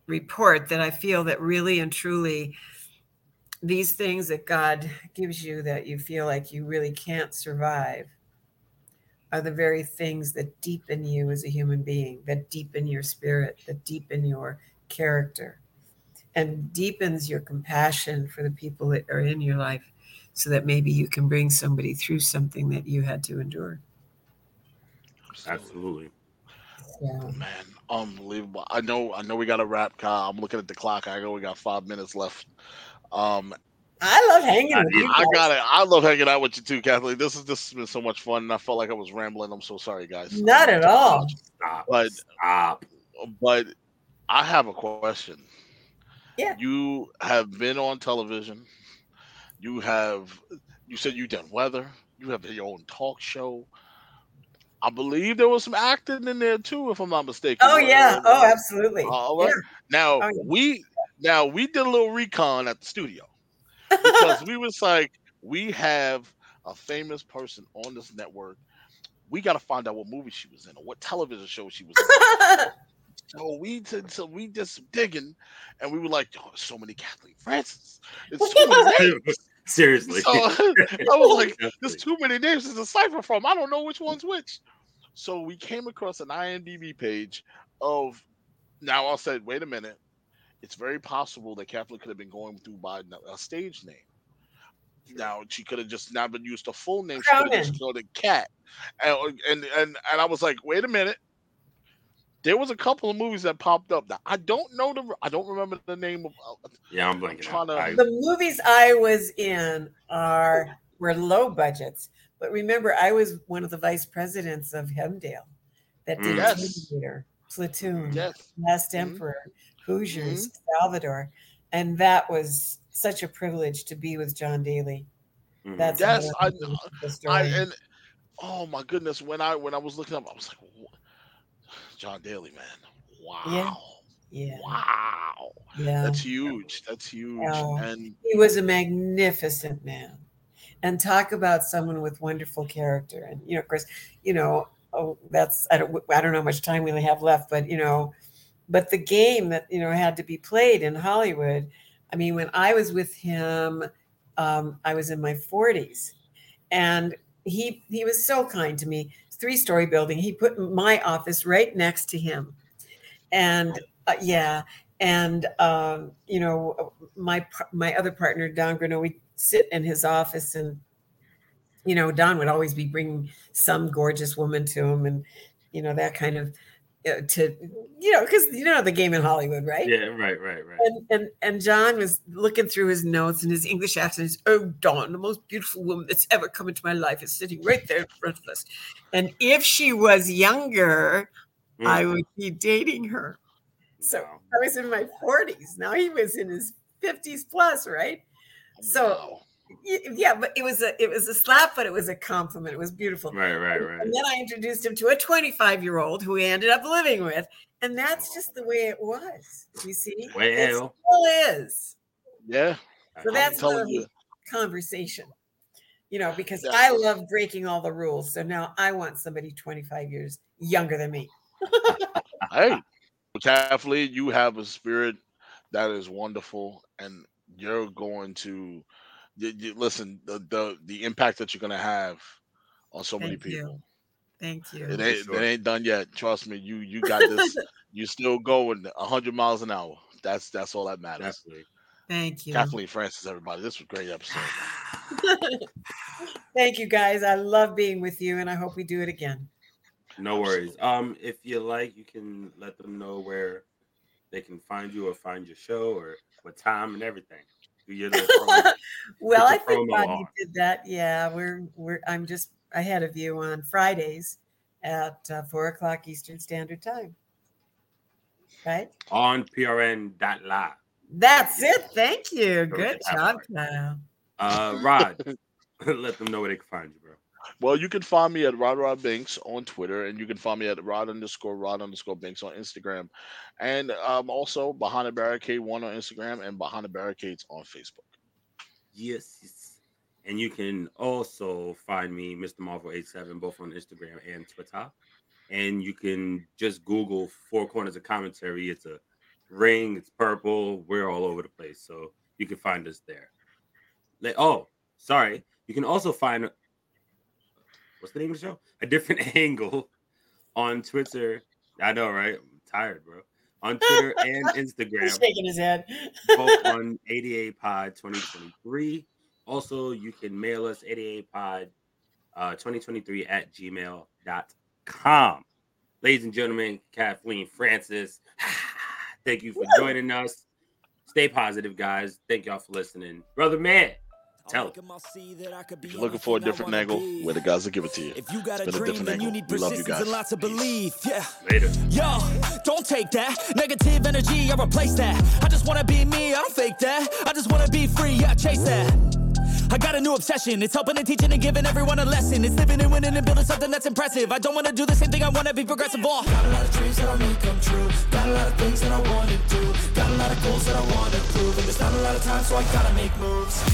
report that I feel that really and truly these things that God gives you that you feel like you really can't survive are the very things that deepen you as a human being, that deepen your spirit, that deepen your character, and deepens your compassion for the people that are in your life so that maybe you can bring somebody through something that you had to endure. Absolutely. Yeah. Man, unbelievable. I know I know we got to wrap. Kyle. I'm looking at the clock. I know we got five minutes left. Um, I love hanging with you. I got it. I love hanging out with you too, Kathleen. This is this has been so much fun, and I felt like I was rambling. I'm so sorry, guys. Not at all. Stop. But Stop. but I have a question. Yeah. You have been on television. You have you said you done weather. You have your own talk show. I believe there was some acting in there too, if I'm not mistaken. Oh yeah. Oh, absolutely. Uh, all right. Yeah. Now Oh, yeah. we Now we did a little recon at the studio because we was like, we have a famous person on this network. We got to find out what movie she was in or what television show she was in. so we did, so we just digging, and we were like, oh, so many Kathleen Francis. It's so many names. Seriously. So I was like, there's too many names to decipher from. I don't know which one's which. So we came across an IMDb page of. Now I said, wait a minute. It's very possible that Kathleen could have been going through by a stage name. Now she could have just not been used a full name. She could have just called it Cat, and, and and and I was like, wait a minute. There was a couple of movies that popped up. Now, I don't know the. I don't remember the name of. Uh, yeah, I'm blanking. trying to- I- the movies I was in are were low budgets, but remember, I was one of the vice presidents of Hemdale that did Mm. Yes. Terminator, Platoon, yes, Last Mhm. Emperor, Hoosiers, Salvador, and that was such a privilege to be with John Daly. Mhm. That's Yes, I- I and oh my goodness, when I when I was looking up, I was like, "Wha- John Daly, man, wow, yeah, wow, yeah. that's huge, that's huge, Oh. and He was a magnificent man. And talk about someone with wonderful character. And you know, of course, you know, oh, that's I don't I don't know how much time we have left, but you know, but the game that you know had to be played in Hollywood. I mean, when I was with him, um, I was in my 40s, and he he was so kind to me. Three story building. He put my office right next to him, and uh, yeah, and um, you know my my other partner Don Grano, we sit in his office, and you know Don would always be bringing some gorgeous woman to him, and you know that kind of to you know because you know the game in Hollywood, right? Yeah, right, right, right. And, and and John was looking through his notes and his English accent is, oh, Dawn, the most beautiful woman that's ever come into my life is sitting right there in front of us. And if she was younger, Mm. I would be dating her. So Wow. I was in my 40s. Now he was in his 50s plus, right? So- wow. Y- Yeah, but it was a it was a slap, but it was a compliment. It was beautiful. Right, right, right. And then I introduced him to a 25 year old who he ended up living with. And that's just the way it was. You see? It Well, still is. yeah, So that's telling the you. conversation. You know, because Yeah. I love breaking all the rules. So now I want somebody 25 years younger than me. hey, Kathleen, you have a spirit that is wonderful, and you're going to you, you- listen the, the the impact that you're going to have on so many Thank you. people. Thank you. It ain't sure. it ain't done yet. Trust me, you you got this. You're still going hundred miles an hour. That's that's all that matters. definitely. Thank you. Kathleen Francis, everybody, this was a great episode. Thank you guys. I love being with you and I hope we do it again. No worries. Um, if you like, you can let them know where they can find you or find your show or what time and everything. Little well, I think Bobby on. did that. Yeah, we're we're I'm just ahead of you on Fridays at uh, four o'clock Eastern Standard Time. Right? on PRN. PRN.live. That's it. Thank you. Good job. Kyle. Uh, Rod, let them know where they can find you, bro. Well, you can find me at Rod Rod Binks on Twitter, and you can find me at Rod underscore Rod underscore Binks on Instagram, and um, also Behind the Barricade One on Instagram and Behind the Barricades on Facebook. Yes. yes. And you can also find me, Mr. Marvel87, both on Instagram and Twitter. And you can just Google Four Corners of Commentary. It's a ring, it's purple. We're all over the place. So you can find us there. Oh, sorry. You can also find what's the name of the show? A different angle on Twitter. I know, right? I'm tired, bro. On Twitter and Instagram He's shaking his head. both on 88 pod 2023 also you can mail us 88 pod uh 2023 at gmail.com ladies and gentlemen kathleen francis thank you for joining us stay positive guys thank y'all for listening brother man Tell If If you're looking for a different angle, we're the guys that give it to you. If you got It's a been a dream, different then you angle. need We love you persistence guys. and lots of belief. Yeah. later Yo, don't take that negative energy. I replace that. I just wanna be me. I don't fake that. I just wanna be free. Yeah, chase that. I got a new obsession. It's helping and teaching and giving everyone a lesson. It's living and winning and building something that's impressive. I don't wanna do the same thing. I wanna be progressive. All. Got a lot of dreams that I make come true. Got a lot of things that I wanna do. Got a lot of goals that I wanna prove. And there's not a lot of time, so I gotta make moves.